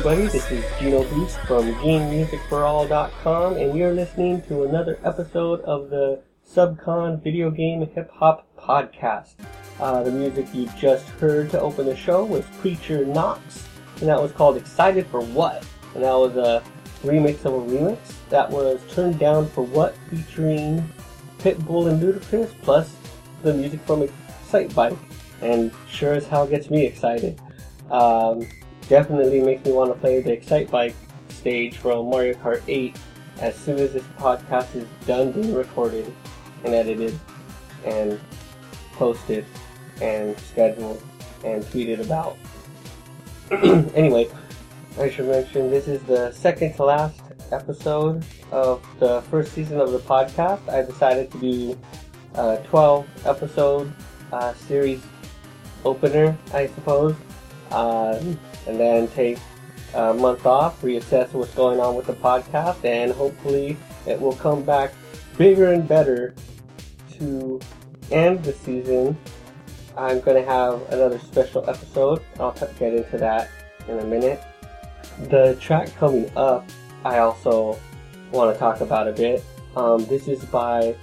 Everybody, this is Gino Beast from GameMusicForAll.com, and you're listening to another episode of the Subcon Video Game Hip Hop Podcast. Uh, the music you just heard to open the show was Preacher Knox, and that was called Excited for What? And that was a remix of a remix that was Turned Down for What featuring Pitbull and Ludacris, plus the music from Excitebike, and sure as hell gets me excited. Um, definitely makes me want to play the Excitebike stage from Mario Kart 8 as soon as this podcast is done being recorded and edited and posted and scheduled and tweeted about. anyway, I should mention this is the second to last episode of the first season of the podcast. I decided to do a 12 episode uh, series opener, I suppose, and then take a month off, reassess what's going on with the podcast, and hopefully it will come back bigger and better to end the season. I'm going to have another special episode. I'll get into that in a minute. The track coming up, I also want to talk about a bit. Um, this is by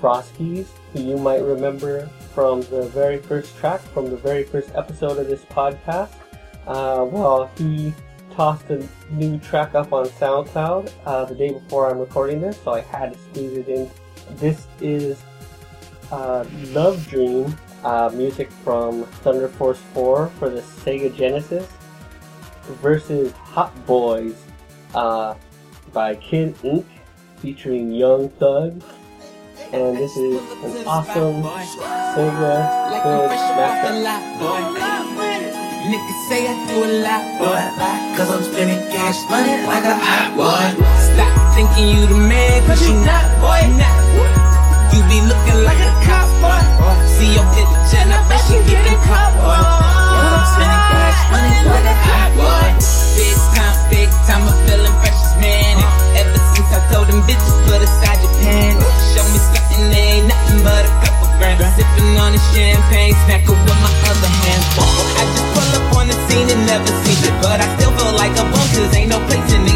Froskies, who you might remember from the very first track, from the very first episode of this podcast. Uh, well, he tossed a new track up on SoundCloud uh, the day before I'm recording this, so I had to squeeze it in. This is uh, Love Dream, uh, music from Thunder Force 4 for the Sega Genesis, versus Hot Boys uh, by Kid Ink, featuring Young Thug. And this is an awesome Sega good mashup. Niggas say I do a lot, boy. Cause I'm spending cash money like a hot boy. Stop thinking you the man, cause you not, boy. You be looking like a cop, boy. See your bitch and I bet she getting caught, boy. I'm spending cash money like a hot boy. Big time, big time, I'm feeling precious, man. I told them bitches, put aside your pants. Show me something, ain't nothing but a couple grand. Sipping on the champagne, smacking with my other hand. I just pull up on the scene and never see shit. But I still feel like a bum, cause ain't no place and ain't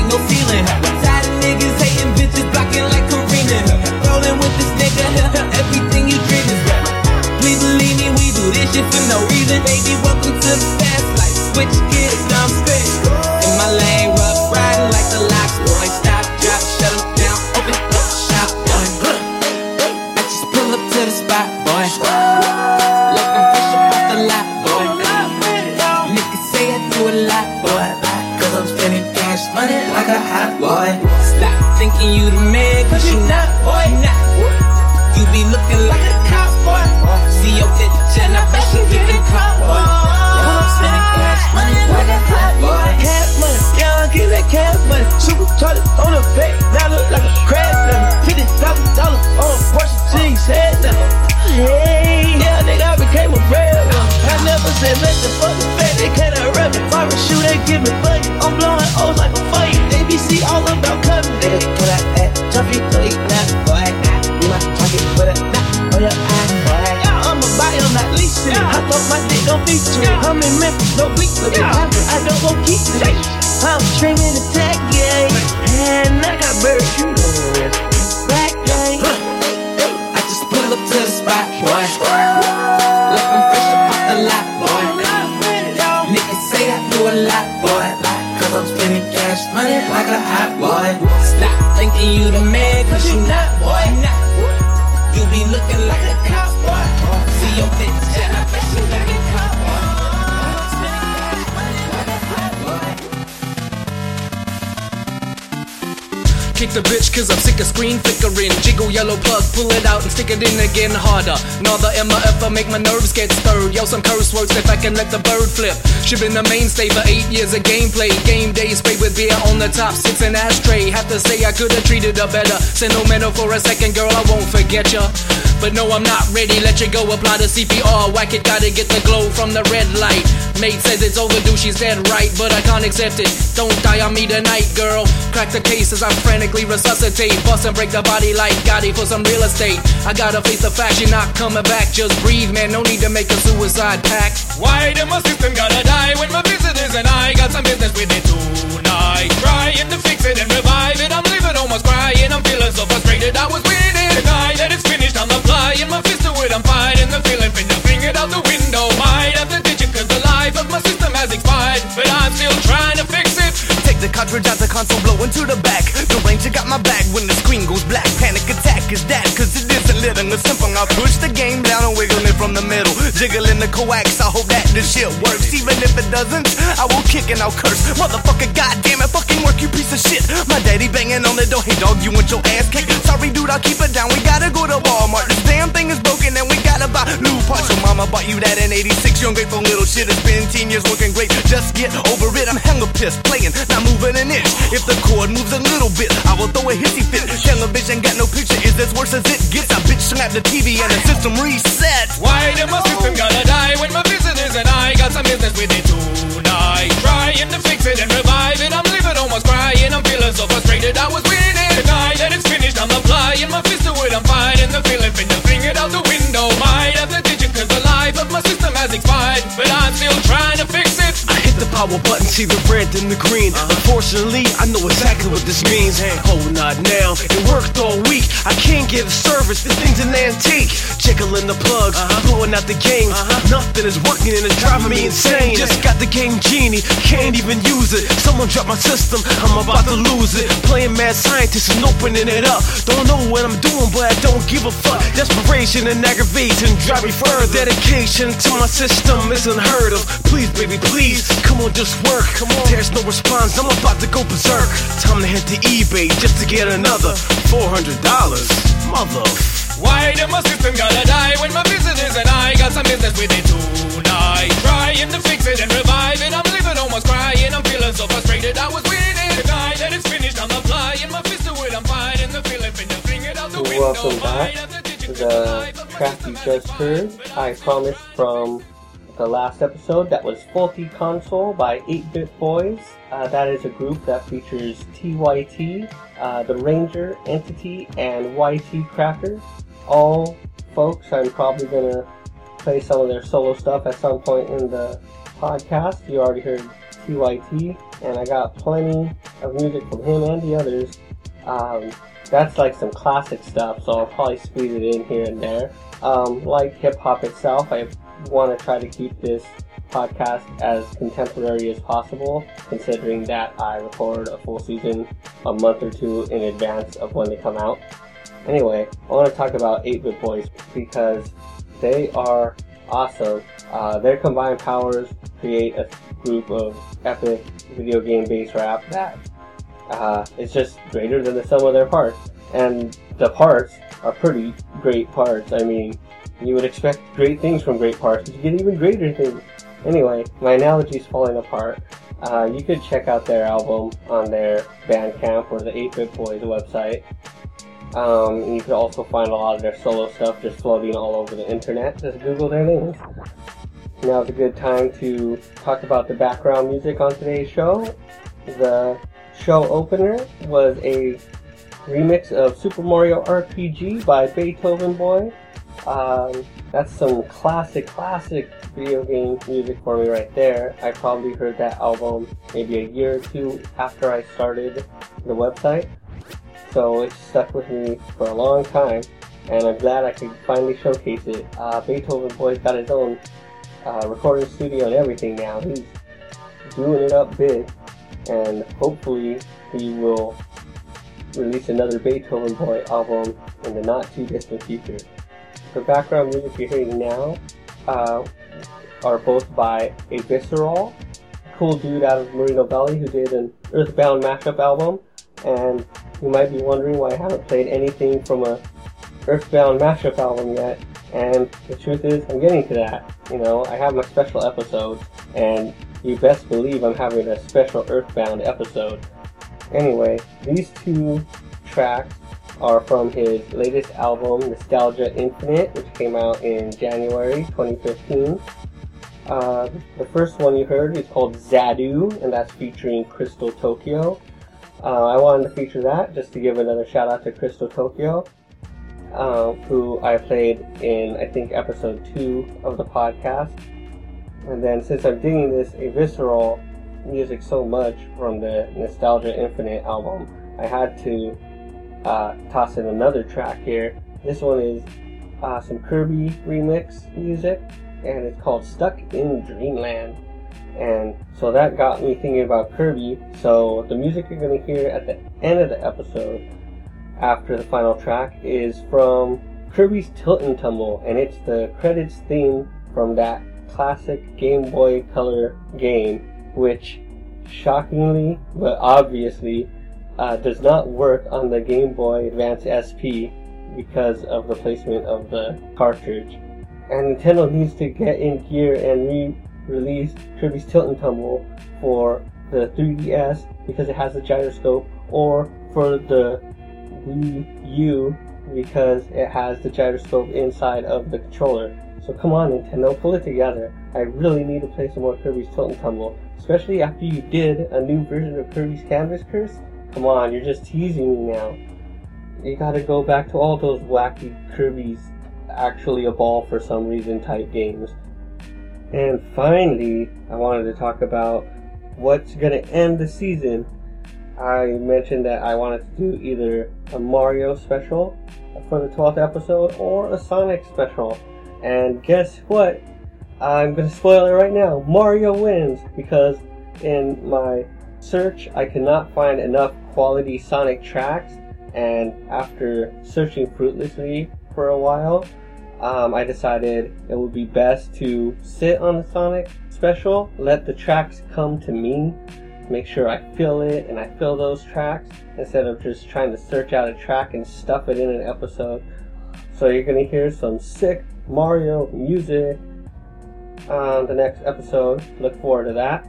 cause I'm of screen flickering. Jiggle yellow plug, pull it out and stick it in again harder. Another MFer make my nerves get stirred. Yo, some curse words if I can let the bird flip. She been the mainstay for eight years of gameplay. Game day sprayed with beer on the top, six an ashtray. Have to say I could've treated her better. Sentimental for a second, girl, I won't forget ya. But no, I'm not ready, let you go Apply the CPR, whack it, gotta get the glow from the red light. Mate says it's overdue, she's dead right But I can't accept it, don't die on me tonight, girl. Crack the case as I frantically resuscitate Bust and break the body like Gotti for some real estate I gotta face the fact you're not coming back Just breathe, man, no need to make a suicide pact Why them my system gotta die when my business and I got some business with it tonight. Trying to fix it and revive it. I'm leaving almost crying. I'm feeling so frustrated. I was winning. Deny that it's finished. I'm applying my fist to it. I'm finding the feeling. Finger fingered out the window. Might have to ditch it cause the life of my system has expired. But I'm still trying to fix it. The cartridge out the console, blow into the back. The ranger got my back when the screen goes black. Panic attack is that, cause it isn't little and simple. I push the game down it from the middle. Jiggling the coax, I hope that this shit works. Even if it doesn't, I will kick and I'll curse. Motherfucker, goddamn it, fucking work, you piece of shit. My daddy banging on the door, hey dog, you want your ass kicked? Sorry, dude, I'll keep it down. We gotta go to Walmart. This damn thing is broken and we gotta buy new parts. Your mama bought you that in 86. You ungrateful little shit. It's been 10 years working great. Just get over it. I'm hella pissed, playing, not moving an inch. If the cord moves a little bit, I will throw a hissy fit. Television got no picture, is as worse as it gets. I bitch slap the TV and the system resets. Why did my system gotta die when my visitors and I got some business with it tonight? Trying to fix it and revive it. I'm leaving almost crying. I'm feeling so frustrated. I was winning. Deny that it's finished. I'm applying my fist to it. I'm finding the feeling. Finger fingered out the window. Might have to ditch it cause the life of my system has expired. But I'm still trying to fix it. I hit the power button, see the red and the green. Uh-huh. Unfortunately, I know exactly what this means. Oh, not now. It worked all week. I can't get a service. This thing's an antique. Jiggling the plugs, uh-huh. blowing out the game. Uh-huh. Nothing is working and it's driving me insane. Just got the game genie, can't even use it. Someone dropped my system, I'm about to lose it. Playing mad scientist and opening it up. Don't know what I'm doing, but I don't give a fuck. Desperation and aggravation drive me further. Dedication to my system is unheard of. Please, baby, please, come on, just work. Come on. There's no response, I'm about to go berserk. Time to head to eBay just to get another $400. Mother. Why did my system gotta die when my visitors and I got some business with it tonight? Trying to fix it and revive it. I'm leaving almost crying. I'm feeling so frustrated. I was winning. Deny that it's finished. I'm applying my fist to it. I'm finding the feeling. Finger fingered out the window. Welcome back. To ditch it 'cause The life track you just heard, I Promise from the last episode, that was Faulty Console by 8-Bit Boys. Uh, that is a group that features TYT, uh, The Ranger, Entity, and YT Crackers. All folks, I'm probably going to play some of their solo stuff at some point in the podcast. You already heard TYT, and I got plenty of music from him and the others. Um, that's like some classic stuff, so I'll probably squeeze it in here and there. Um, like hip hop itself, I want to try to keep this podcast as contemporary as possible, considering that I record a full season a month or two in advance of when they come out. Anyway, I want to talk about 8-Bit Boys because they are awesome. Uh, their combined powers create a group of epic video game bass rap that uh, is just greater than the sum of their parts. And the parts are pretty great parts. I mean, you would expect great things from great parts, but you get even greater things. Anyway, my analogy is falling apart. Uh, you could check out their album on their Bandcamp or the 8-Bit Boys website. Um, and you could also find a lot of their solo stuff just floating all over the internet. Just Google their names. Now's a good time to talk about the background music on today's show. The show opener was a remix of Super Mario RPG by Beethoven Boy. Um, that's some classic, classic video game music for me right there. I probably heard that album maybe a year or two after I started the website. So it stuck with me for a long time, and I'm glad I could finally showcase it. Uh, Beethoven Boy's got his own uh, recording studio and everything now. He's doing it up big, and hopefully he will release another Beethoven Boy album in the not too distant future. The background music you're hearing now uh, are both by a Visceral, cool dude out of Moreno Valley who did an Earthbound mashup album, and you might be wondering why I haven't played anything from a Earthbound mashup album yet. And the truth is, I'm getting to that. You know, I have my special episodes, and you best believe I'm having a special Earthbound episode. Anyway, these two tracks are from his latest album, Nostalgia Infinite, which came out in January 2015. Uh, the first one you heard is called Zadu, and that's featuring Crystal Tokyo. Uh, I wanted to feature that just to give another shout out to Crystal Tokyo, uh, who I played in, I think, episode two of the podcast. And then since I'm digging this a visceral music so much from the Nostalgia Infinite album, I had to uh, toss in another track here. This one is uh, some Kirby remix music, and it's called Stuck in Dreamland. And so that got me thinking about Kirby. So the music you're going to hear at the end of the episode, after the final track, is from Kirby's Tilt and Tumble, and it's the credits theme from that classic Game Boy Color game, which shockingly, but obviously, uh, does not work on the Game Boy Advance SP because of the placement of the cartridge. And Nintendo needs to get in gear and re-release Kirby's Tilt and Tumble for the 3DS because it has a gyroscope, or for the Wii U because it has the gyroscope inside of the controller. So come on, Nintendo, pull it together. I really need to play some more Kirby's Tilt and Tumble, especially after you did a new version of Kirby's Canvas Curse. Come on, you're just teasing me now. You gotta go back to all those wacky Kirby's actually evolve for some reason type games. And finally, I wanted to talk about what's gonna end the season. I mentioned that I wanted to do either a Mario special for the 12th episode or a Sonic special. And guess what? I'm gonna spoil it right now. Mario wins because in my search I could not find enough quality Sonic tracks, and after searching fruitlessly for a while, um, I decided it would be best to sit on the Sonic special, let the tracks come to me, make sure I feel it and I feel those tracks instead of just trying to search out a track and stuff it in an episode. So you're gonna hear some sick Mario music on the next episode. Look forward to that.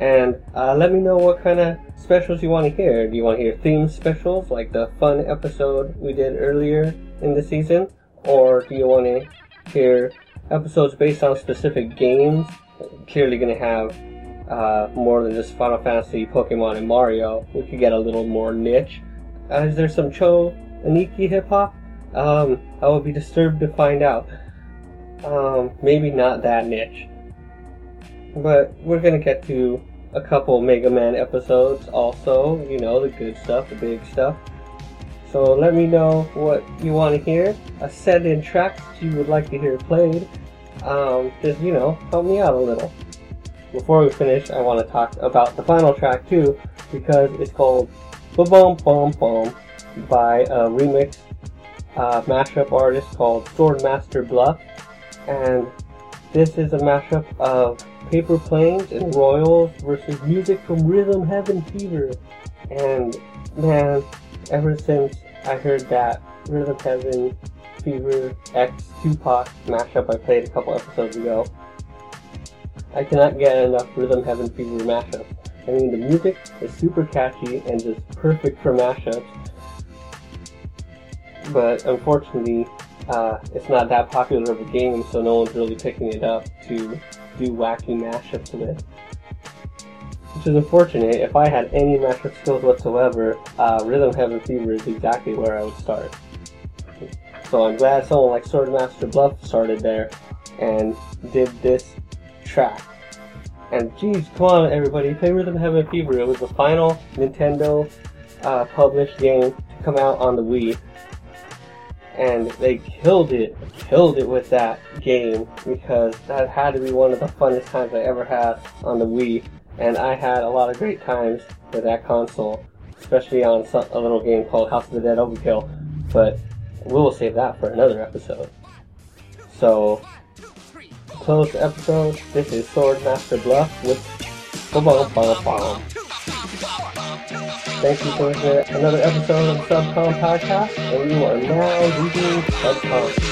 And uh, let me know what kind of specials you want to hear. Do you want to hear theme specials like the fun episode we did earlier in the season? Or do you want to hear episodes based on specific games? Clearly going to have uh, more than just Final Fantasy, Pokemon, and Mario. We could get a little more niche. Uh, is there some Cho Aniki hip hop? Um, I would be disturbed to find out. Um, maybe not that niche. But we're gonna get to a couple Mega Man episodes also, you know, the good stuff, the big stuff. So let me know what you want to hear. Uh, send in tracks that you would like to hear played. Um, just, you know, help me out a little. Before we finish, I want to talk about the final track too, because it's called Ba Bum Bum Bum by a remix uh, mashup artist called Swordmaster Bluff. And this is a mashup of Paper Planes and Royals versus music from Rhythm Heaven Fever. And man, ever since I heard that Rhythm Heaven Fever X Tupac mashup I played a couple episodes ago, I cannot get enough Rhythm Heaven Fever mashups. I mean, the music is super catchy and just perfect for mashups. But unfortunately, uh, it's not that popular of a game, so no one's really picking it up to do wacky mashups with. Which is unfortunate. If I had any mashup skills whatsoever, uh, Rhythm Heaven Fever is exactly where I would start. So I'm glad someone like Swordmaster Bluff started there and did this track. And geez, come on everybody, play Rhythm Heaven Fever. It was the final Nintendo uh, published game to come out on the Wii and they killed it, killed it with that game because that had to be one of the funnest times I ever had on the Wii, and I had a lot of great times with that console, especially on some, a little game called House of the Dead Overkill. But we will save that for another episode. So, close the episode. This is Swordmaster Bluff with Bum Bum Bum Bum. Thank you for another episode of the Subcon Podcast, and you are now reading Subcon.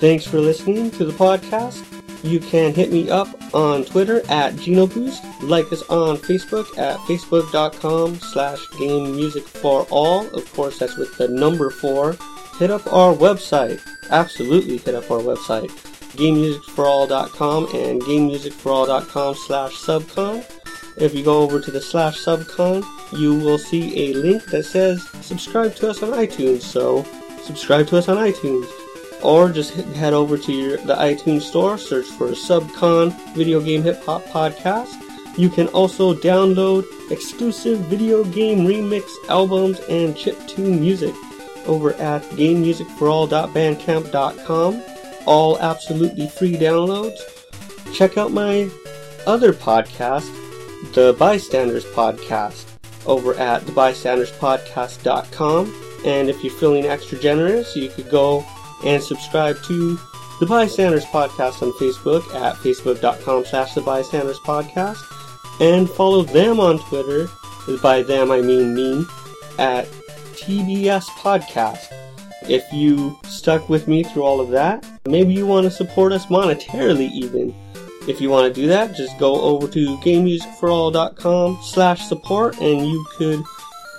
Thanks for listening to the podcast. You can hit me up on Twitter at GenoBoost. Like us on Facebook at facebook.com slash game music for all. Of course, that's with the number four. Hit up our website. Absolutely hit up our website. GameMusicForAll.com and GameMusicForAll.com slash subcon. If you go over to the slash subcon, you will see a link that says subscribe to us on iTunes. So subscribe to us on iTunes or just head over to your, the iTunes store, search for Subcon Video Game Hip Hop Podcast. You can also download exclusive video game remix albums and chiptune music over at GameMusicForAll.bandcamp.com. All absolutely free downloads. Check out my other podcast, the Bystanders Podcast, over at thebystanderspodcast.com. And if you're feeling extra generous, you could go and subscribe to the Bystanders Podcast on Facebook at facebook.com slash the Bystanders Podcast. And follow them on Twitter, by them I mean me, at TBS Podcast. If you stuck with me through all of that, maybe you want to support us monetarily even. If you want to do that, just go over to GameMusicForAll.com slash support and you could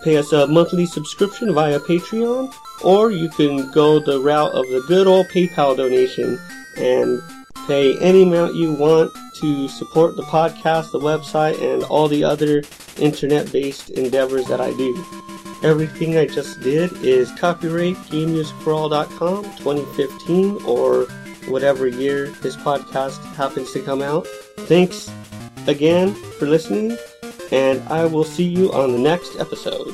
pay us a monthly subscription via Patreon, or you can go the route of the good old PayPal donation and pay any amount you want to support the podcast, the website, and all the other internet-based endeavors that I do. Everything I just did is copyright GameMusicForAll.com 2015 or whatever year this podcast happens to come out. Thanks again for listening, and I will see you on the next episode.